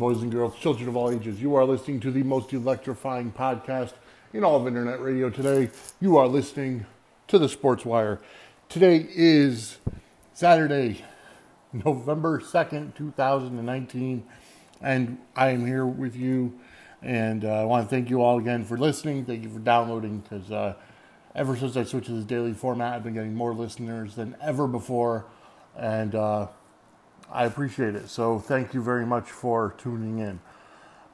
Boys and girls, children of all ages, you are listening to the most electrifying podcast in all of internet radio today. You are listening to the Sports Wire. Today is Saturday, November 2nd, 2019, and I am here with you. And uh, I want to thank you all again for listening. Thank you for downloading because uh, ever since I switched to this daily format, I've been getting more listeners than ever before. And uh, I appreciate it. So thank you very much for tuning in.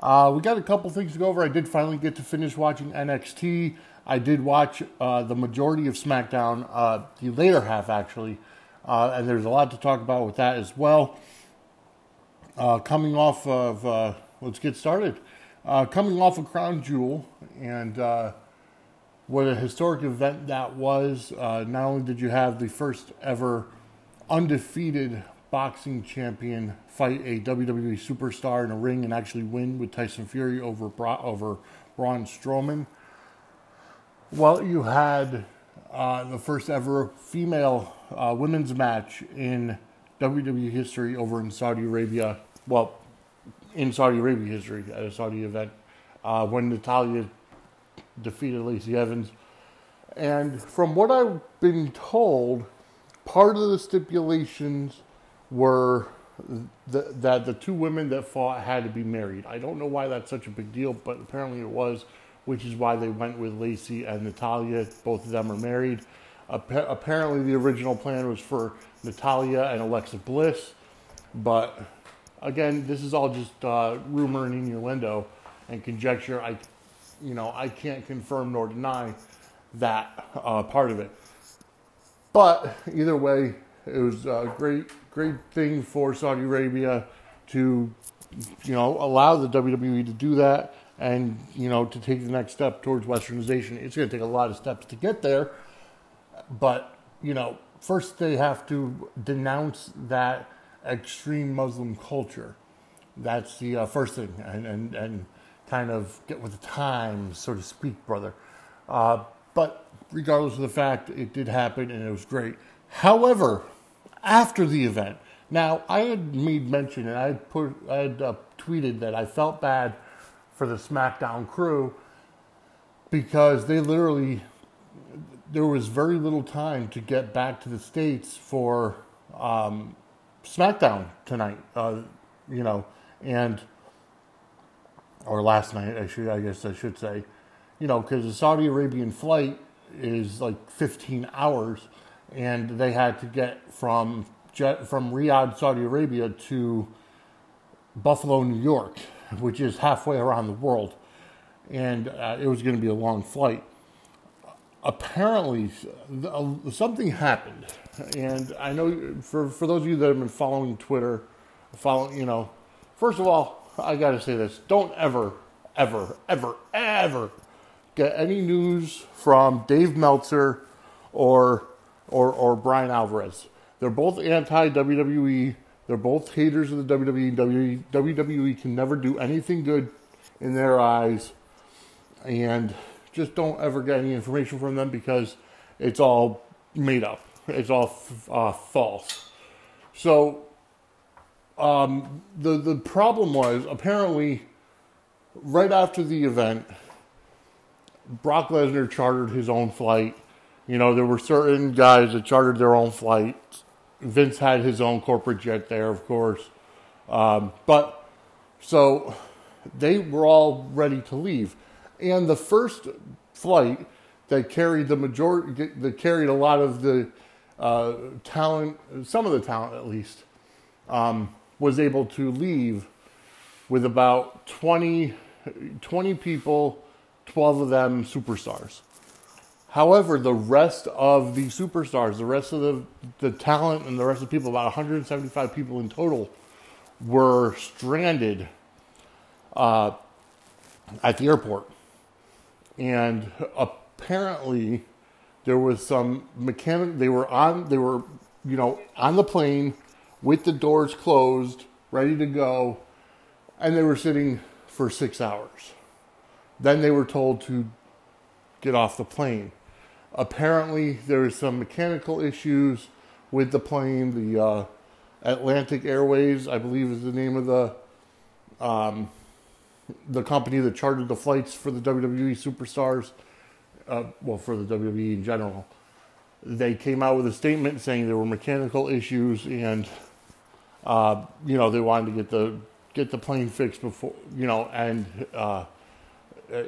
Uh, we got a couple things to go over. I did finally get to finish watching NXT. I did watch uh, the majority of SmackDown, uh, the later half actually, uh, and there's a lot to talk about with that as well. Uh, coming off of, uh, let's get started. coming off of Crown Jewel, and what a historic event that was. not only did you have the first ever undefeated boxing champion fight a WWE superstar in a ring and actually win with Tyson Fury over Bra- over Braun Strowman. Well, you had uh, the first ever female uh, women's match in WWE history over in Saudi Arabia. Well, in Saudi Arabia history at a Saudi event uh, when Natalya defeated Lacey Evans. And from what I've been told, part of the stipulations were the, that the two women that fought had to be married. I don't know why that's such a big deal, but apparently it was, which is why they went with Lacey and Natalya. Both of them are married. apparently, the original plan was for Natalya and Alexa Bliss, but again, this is all just uh, rumor and innuendo and conjecture. I, you know, I can't confirm nor deny that uh, part of it. But either way, it was a great, great thing for Saudi Arabia to, you know, allow the WWE to do that and, you know, to take the next step towards westernization. It's going to take a lot of steps to get there. But, you know, first they have to denounce that extreme Muslim culture. That's the uh, first thing. And, and, and kind of get with the times, so to speak, brother. Uh, but regardless of the fact, it did happen and it was great. However, after the event. Now, I had made mention and I had put, I had uh, tweeted that I felt bad for the SmackDown crew because they literally there was very little time to get back to the states for um, SmackDown tonight. Uh, you know, and or last night, I should, I guess I should say, you know, because the Saudi Arabian flight is like 15 hours and they had to get from from Riyadh, Saudi Arabia, to Buffalo, New York, which is halfway around the world, and uh, it was going to be a long flight. Apparently, uh, something happened, and I know for for those of you that have been following Twitter, following you know, first of all, I got to say this: don't ever, ever, ever, ever get any news from Dave Meltzer or or, or Bryan Alvarez. They're both anti WWE. They're both haters of the WWE. WWE can never do anything good in their eyes. And just don't ever get any information from them because it's all made up. It's all uh, false. So um, the the problem was apparently right after the event, Brock Lesnar chartered his own flight you know, there were certain guys that chartered their own flights. Vince had his own corporate jet there, of course. Um, but so they were all ready to leave. And the first flight that carried the majority, that carried a lot of the uh, talent, some of the talent at least, um, was able to leave with about 20, 20 people, 12 of them superstars. However, the rest of the superstars, the rest of the, the talent, and the rest of the people, about 175 people in total, were stranded uh, at the airport. And apparently, there was some mechanic. They were on. They were, you know, on the plane with the doors closed, ready to go, and they were sitting for six hours. Then they were told to get off the plane. Apparently, there some mechanical issues with the plane. The uh, Atlantic Airways, I believe, is the name of the um, the company that chartered the flights for the WWE superstars, uh, well, for the WWE in general, they came out with a statement saying there were mechanical issues and, uh, you know, they wanted to get the get the plane fixed before, you know, and uh,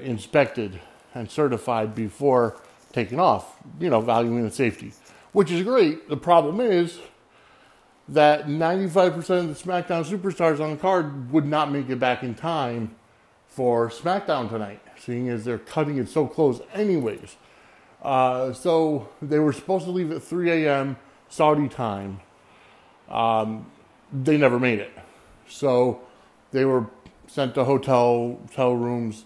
inspected and certified before taking off, you know, valuing the safety, which is great. The problem is that 95% of the SmackDown superstars on the card would not make it back in time for SmackDown tonight, seeing as they're cutting it so close, anyways. Uh, so they were supposed to leave at 3 a.m. Saudi time. Um, they never made it. So they were sent to hotel, hotel rooms.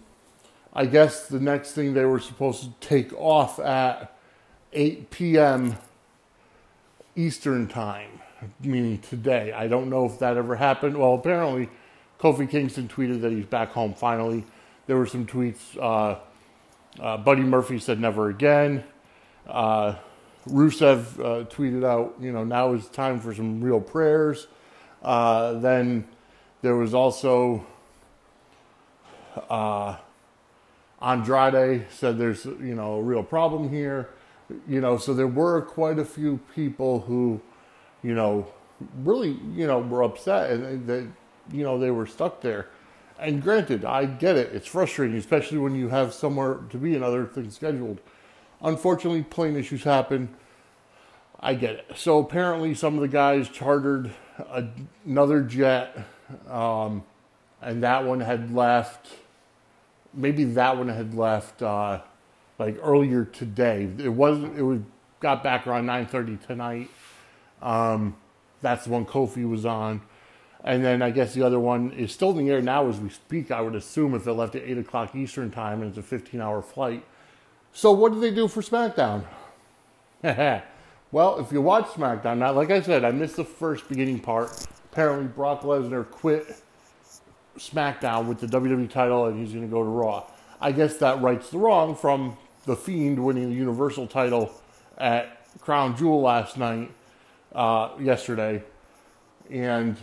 I guess the next thing they were supposed to take off at 8 p.m. Eastern time, meaning today. I don't know if that ever happened. Well, apparently, Kofi Kingston tweeted that he's back home finally. There were some tweets. Uh, uh, Buddy Murphy said never again. Uh, Rusev uh, tweeted out, you know, now is time for some real prayers. Uh, then there was also uh, Andrade said there's, you know, a real problem here. You know, so there were quite a few people who, you know, really, you know, were upset and that, you know, they were stuck there. And granted, I get it. It's frustrating, especially when you have somewhere to be and other things scheduled. Unfortunately, plane issues happen. I get it. So apparently, some of the guys chartered a, another jet, um, and that one had left. Maybe that one had left uh, like earlier today. It wasn't. It was got back around nine thirty tonight. Um, that's the one Kofi was on. And then I guess the other one is still in the air now as we speak. I would assume if it left at 8 o'clock Eastern Time and it's a 15 hour flight. So, what did they do for SmackDown? well, if you watch SmackDown, now, like I said, I missed the first beginning part. Apparently, Brock Lesnar quit SmackDown with the WWE title and he's going to go to Raw. I guess that rights the wrong from The Fiend winning the Universal title at Crown Jewel last night, uh, yesterday. And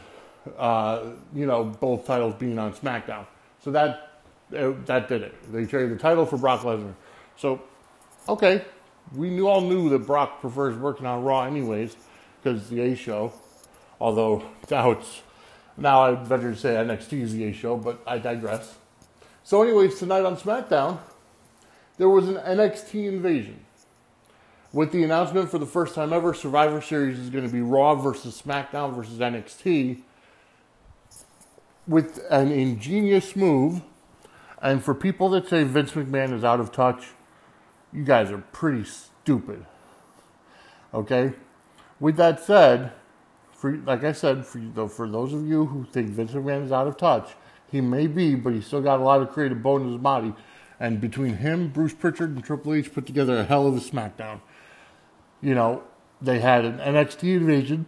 uh, you know, both titles being on SmackDown. So that uh, that did it. They traded the title for Brock Lesnar. So, okay, we knew, all knew that Brock prefers working on Raw anyways because the A show. Although now it's now I'd venture to say NXT is the show, but I digress. So, anyways, tonight on SmackDown, there was an NXT invasion. With the announcement for the first time ever, Survivor Series is going to be Raw versus SmackDown versus NXT with an ingenious move. And for people that say Vince McMahon is out of touch, you guys are pretty stupid. Okay? With that said, for, like I said, for, for those of you who think Vince McMahon is out of touch, he may be, but he's still got a lot of creative bone in his body. And between him, Bruce Pritchard, and Triple H put together a hell of a SmackDown. You know, they had an NXT invasion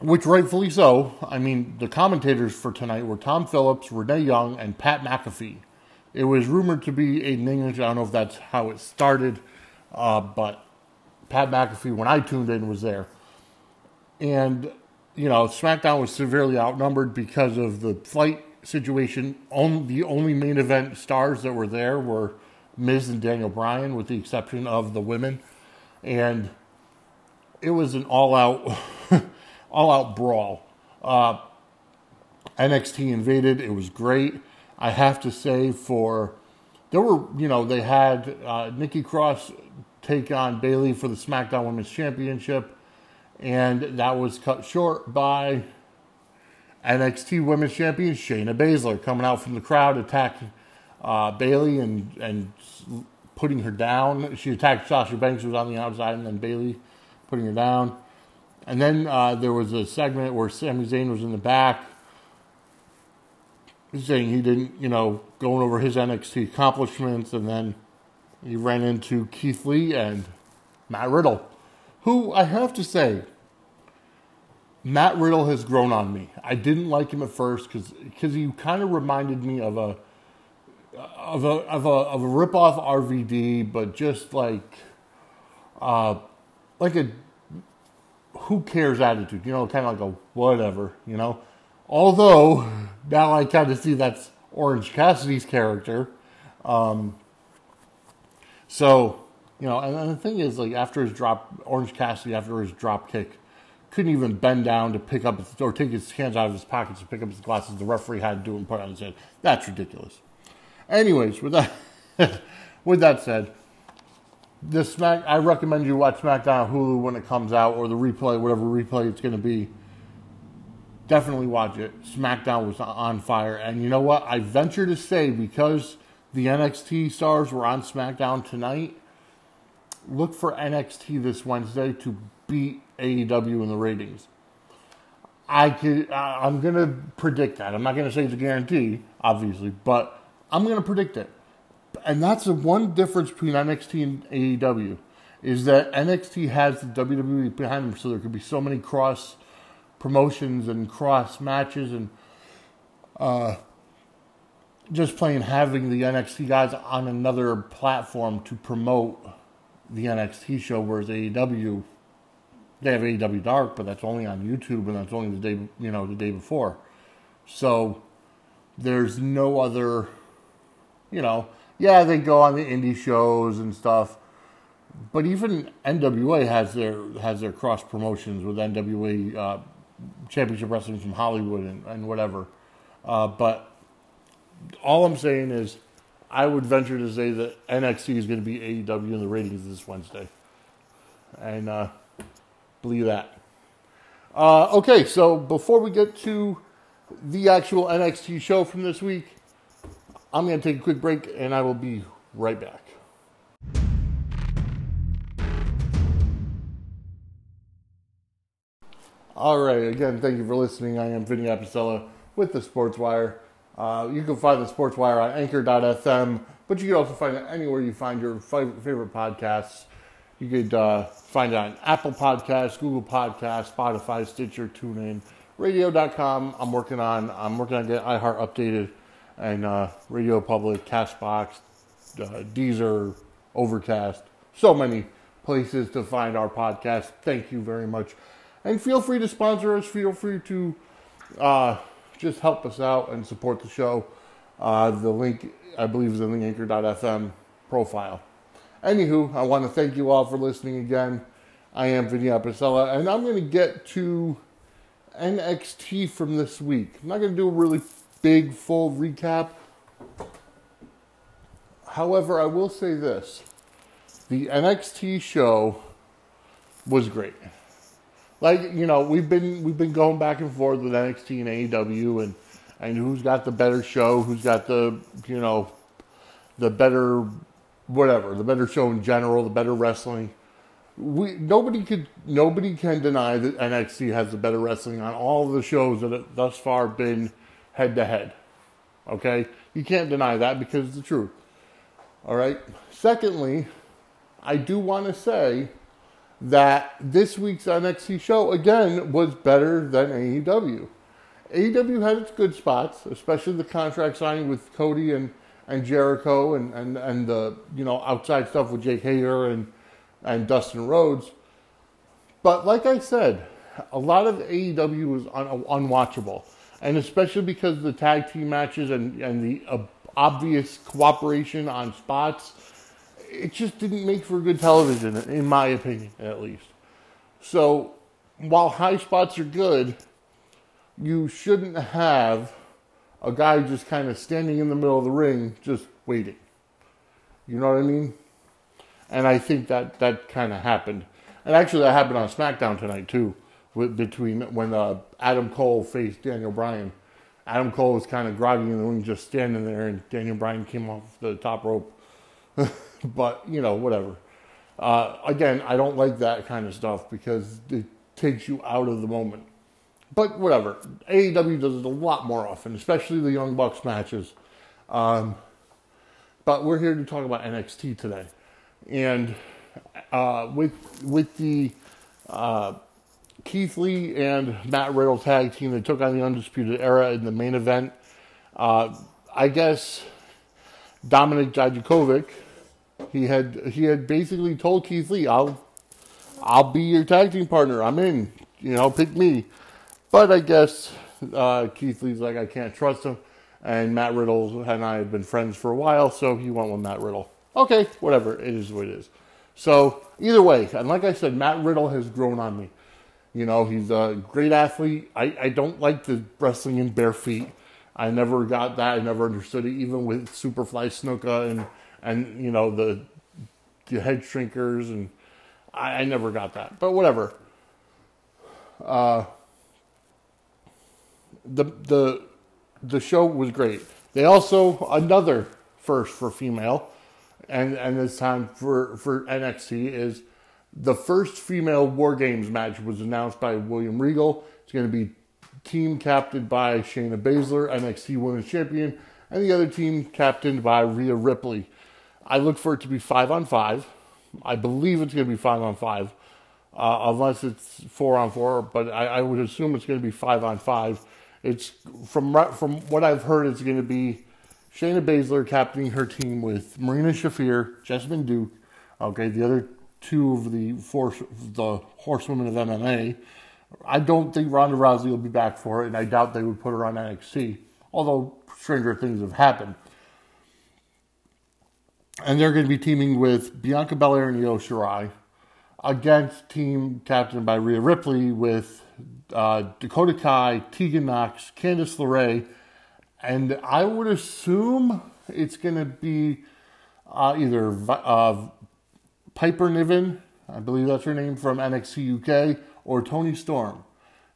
which rightfully so. I mean, the commentators for tonight were Tom Phillips, Renee Young, and Pat McAfee. It was rumored to be Aiden English. I don't know if that's how it started, uh, but Pat McAfee, when I tuned in, was there. And, you know, SmackDown was severely outnumbered because of the flight situation. Only, the only main event stars that were there were Miz and Daniel Bryan, with the exception of the women. And it was an all out. all out brawl. Uh, NXT invaded. It was great. I have to say, for there were, you know, they had uh, Nikki Cross take on Bayley for the SmackDown Women's Championship, and that was cut short by NXT Women's Champion Shayna Baszler coming out from the crowd, attacking uh, Bayley and and putting her down. She attacked Sasha Banks, who was on the outside, and then Bayley putting her down. And then uh, there was a segment where Sami Zayn was in the back saying he didn't, you know, going over his NXT accomplishments. And then he ran into Keith Lee and Matt Riddle, who I have to say, Matt Riddle has grown on me. I didn't like him at first because he kind of reminded me of a of a of a of a ripoff RVD, but just like uh, like a who cares attitude, you know, kind of like a whatever, you know. Although now I kind of see that's Orange Cassidy's character. Um, so you know, and, and the thing is, like after his drop, Orange Cassidy after his drop kick couldn't even bend down to pick up or take his hands out of his pockets to pick up his glasses. The referee had to do and put on his head. That's ridiculous. Anyways, with that with that said, this Smack I recommend you watch SmackDown Hulu when it comes out or the replay, whatever replay it's going to be. Definitely watch it. SmackDown was on fire, and you know what? I venture to say because the NXT stars were on SmackDown tonight. Look for NXT this Wednesday to beat AEW in the ratings. I could. I'm gonna predict that. I'm not gonna say it's a guarantee, obviously, but I'm gonna predict it. And that's the one difference between NXT and AEW is that NXT has the WWE behind them, so there could be so many cross promotions and cross matches and uh, just playing having the NXT guys on another platform to promote the NXT show, whereas AEW they have AEW Dark, but that's only on YouTube and that's only the day you know the day before. So there's no other, you know, yeah they go on the indie shows and stuff, but even NWA has their has their cross promotions with NWA uh, Championship Wrestling from Hollywood and, and whatever. Uh, but all I'm saying is, I would venture to say that NXT is going to be AEW in the ratings this Wednesday, and. Uh, Believe that. Uh, okay, so before we get to the actual NXT show from this week, I'm going to take a quick break and I will be right back. All right, again, thank you for listening. I am Vinny Apicella with the Sports Wire. Uh, you can find the Sports Wire on anchor.fm, but you can also find it anywhere you find your favorite podcasts. You could uh, find it on Apple Podcasts, Google Podcasts, Spotify, Stitcher, TuneIn, Radio.com. I'm working on I'm working on getting iHeart updated and uh, Radio Public, Castbox, uh, Deezer, Overcast. So many places to find our podcast. Thank you very much, and feel free to sponsor us. Feel free to uh, just help us out and support the show. Uh, the link, I believe, is in the Anchor.fm profile. Anywho, I want to thank you all for listening again. I am Vinny Apicella, and I'm going to get to NXT from this week. I'm not going to do a really big, full recap. However, I will say this the NXT show was great. Like you know, we've been we've been going back and forth with NXT and AEW, and and who's got the better show, who's got the you know the better whatever, the better show in general, the better wrestling. We nobody could nobody can deny that NXT has the better wrestling on all the shows that have thus far been head to head. Okay? You can't deny that because it's the truth. All right? Secondly, I do want to say that this week's NXT show again was better than AEW. AEW had its good spots, especially the contract signing with Cody and and Jericho and, and, and the you know outside stuff with Jake Hager and and Dustin Rhodes. But like I said, a lot of AEW was un- unwatchable, and especially because of the tag team matches and and the uh, obvious cooperation on spots, it just didn't make for good television, in my opinion, at least. So while high spots are good, you shouldn't have a guy just kind of standing in the middle of the ring, just waiting. You know what I mean? And I think that that kind of happened. And actually, that happened on SmackDown tonight too, with, between when uh, Adam Cole faced Daniel Bryan. Adam Cole was kind of groggy in the ring, just standing there, and Daniel Bryan came off the top rope. but you know, whatever. Uh, again, I don't like that kind of stuff because it takes you out of the moment. But whatever. AEW does it a lot more often, especially the Young Bucks matches. Um, but we're here to talk about NXT today. And uh, with with the uh, Keith Lee and Matt Riddle tag team that took on the Undisputed Era in the main event, uh, I guess Dominik Dijakovic, he had he had basically told Keith Lee, "I'll I'll be your tag team partner. I'm in. You know, pick me." But I guess Uh, Keith Lee's like, I can't trust him. And Matt Riddle and I have been friends for a while, so he went with Matt Riddle. Okay, whatever. It is what it is. So either way, and like I said, Matt Riddle has grown on me. You know, he's a great athlete. I, I don't like the wrestling in bare feet. I never got that. I never understood it, even with Superfly Snuka and and you know the the head shrinkers, and I, I never got that. But whatever. Uh, the the the show was great. They also another first for female, and and this time for for NXT is the first female War Games match was announced by William Regal. It's going to be team captained by Shayna Baszler, NXT Women's Champion, and the other team captained by Rhea Ripley. I look for it to be five on five. I believe it's going to be five on five, uh, unless it's four on four. But I, I, would assume it's going to be five on five. It's from from what I've heard, it's going to be Shayna Baszler captaining her team with Marina Shafir, Jessamyn Duke. Okay, the other two of the four the horsewomen of MMA. I don't think Ronda Rousey will be back for it, and I doubt they would put her on NXT. Although stranger things have happened and they're going to be teaming with Bianca Belair and Io Shirai against team captained by Rhea Ripley with uh, Dakota Kai, Tegan Nox, Candice LeRae, and I would assume it's going to be uh, either uh, Piper Niven, I believe that's her name from NXT UK, or Toni Storm.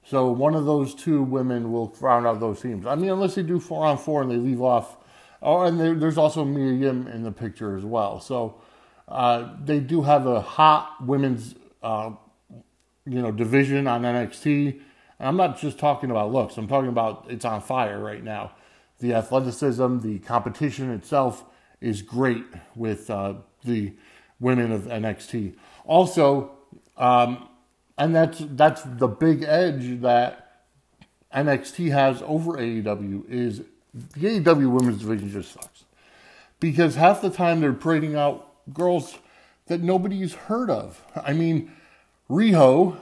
So one of those two women will round out those teams. I mean, unless they do four on four and they leave off Oh, and there, there's also Mia Yim in the picture as well. So uh, they do have a hot women's, uh, you know, division on NXT. And I'm not just talking about looks. I'm talking about it's on fire right now. The athleticism, the competition itself is great with uh, the women of NXT. Also, um, and that's that's the big edge that NXT has over AEW is the AEW women's division just sucks because half the time they're parading out girls that nobody's heard of. I mean, Riho,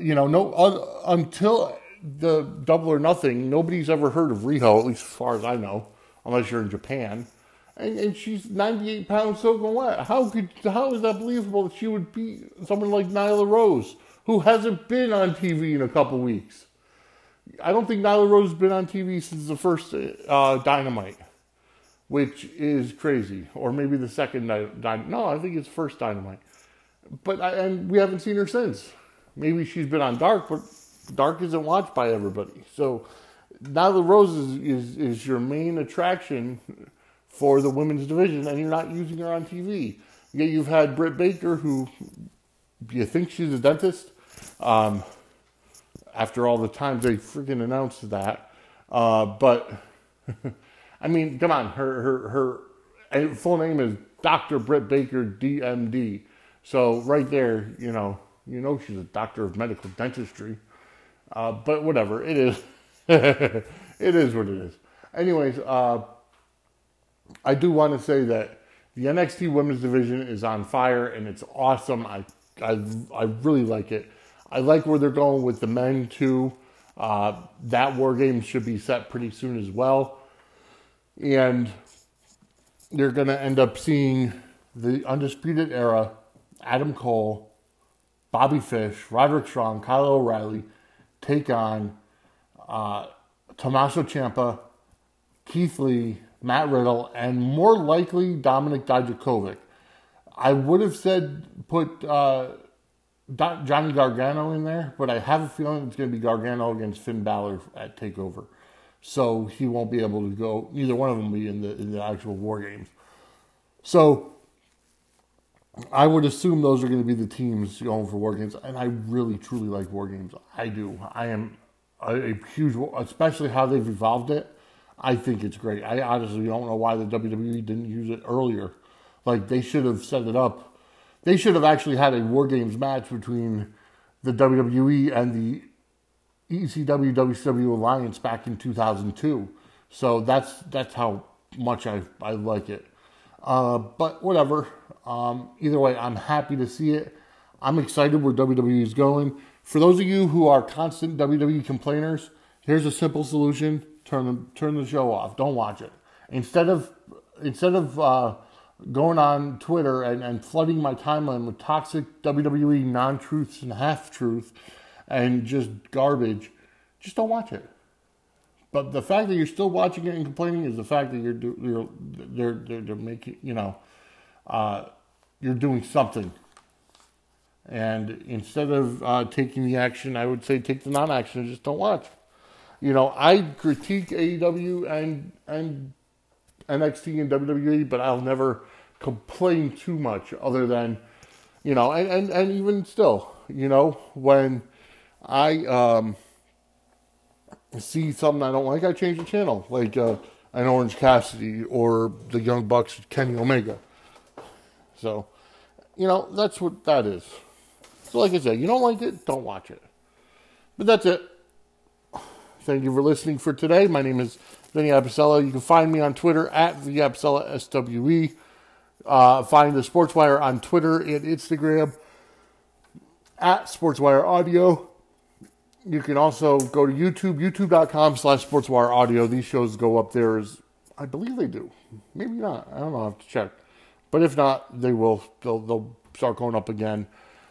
you know, no uh, until the Double or Nothing, nobody's ever heard of Riho, at least as far as I know, unless you're in Japan. And, and she's 98 pounds soaking wet. How could how is that believable that she would beat someone like Nyla Rose, who hasn't been on TV in a couple weeks? I don't think Nyla Rose has been on TV since the first uh, Dynamite, which is crazy. Or maybe the second Dynamite. No, I think it's first Dynamite. But I, and we haven't seen her since. Maybe she's been on Dark, but Dark isn't watched by everybody. So Nyla Rose is, is, is your main attraction for the women's division, and you're not using her on TV. Yet you've had Britt Baker, who you think she's a dentist. Um, after all the times they freaking announced that. Uh, but I mean, come on, her her her full name is Dr. Britt Baker, DMD. So right there, you know, you know she's a doctor of medical dentistry. Uh, but whatever, it is. it is what it is. Anyways, uh, I do want to say that the NXT Women's Division is on fire and it's awesome. I I I really like it. I like where they're going with the men too. Uh, that war game should be set pretty soon as well, and you're going to end up seeing the undisputed era, Adam Cole, Bobby Fish, Roderick Strong, Kyle O'Reilly take on uh, Tommaso Ciampa, Keith Lee, Matt Riddle, and more likely Dominik Dijakovic. I would have said put uh, Johnny Gargano in there, but I have a feeling it's going to be Gargano against Finn Balor at Takeover, so he won't be able to go. Neither one of them will be in the in the actual War Games. So I would assume those are going to be the teams going for War Games, and I really truly like War Games. I do. I am a, a huge, especially how they've evolved it. I think it's great. I honestly don't know why the WWE didn't use it earlier. Like they should have set it up they should have actually had a War Games match between the WWE and the ECW WCW alliance back in 2002. So that's that's how much I I like it. Uh, but whatever. Um, either way, I'm happy to see it. I'm excited where WWE is going. For those of you who are constant WWE complainers, Here's a simple solution: turn the turn the show off. Don't watch it. Instead of instead of uh, going on Twitter and, and flooding my timeline with toxic WWE non truths and half truth and just garbage, just don't watch it. But the fact that you're still watching it and complaining is the fact that you're you're they're they're, they're making you know uh, you're doing something. And instead of uh, taking the action, I would say take the non-action and just don't watch. You know, I critique AEW and and NXT and WWE, but I'll never complain too much other than, you know, and, and, and even still, you know, when I um, see something I don't like, I change the channel. Like uh, an Orange Cassidy or the Young Bucks, Kenny Omega. So, you know, that's what that is. So, like I said, you don't like it, don't watch it. But that's it. Thank you for listening for today. My name is Vinny Apicella. You can find me on Twitter at the Apicella SWE. Uh, find the Sportswire on Twitter and Instagram at Sportswire Audio. You can also go to YouTube, youtube.com slash Sportswire Audio. These shows go up there as I believe they do. Maybe not. I don't know. I have to check. But if not, they will. They'll, they'll start going up again.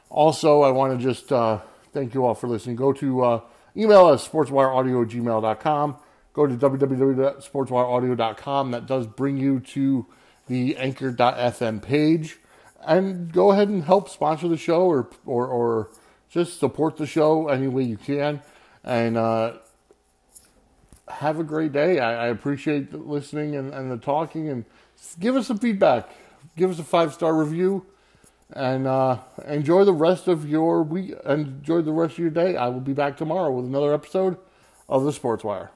Also, I want to just uh, thank you all for listening. Go to uh, email us sportswireaudio@gmail.com. Go to www.sportswireaudio.com. That does bring you to the anchor.fm page. And go ahead and help sponsor the show or, or, or just support the show any way you can. And uh, have a great day. I, I appreciate the listening and, and the talking. And give us some feedback. Give us a five star review. And uh, enjoy the rest of your week. Enjoy the rest of your day. I will be back tomorrow with another episode of the Sports Wire.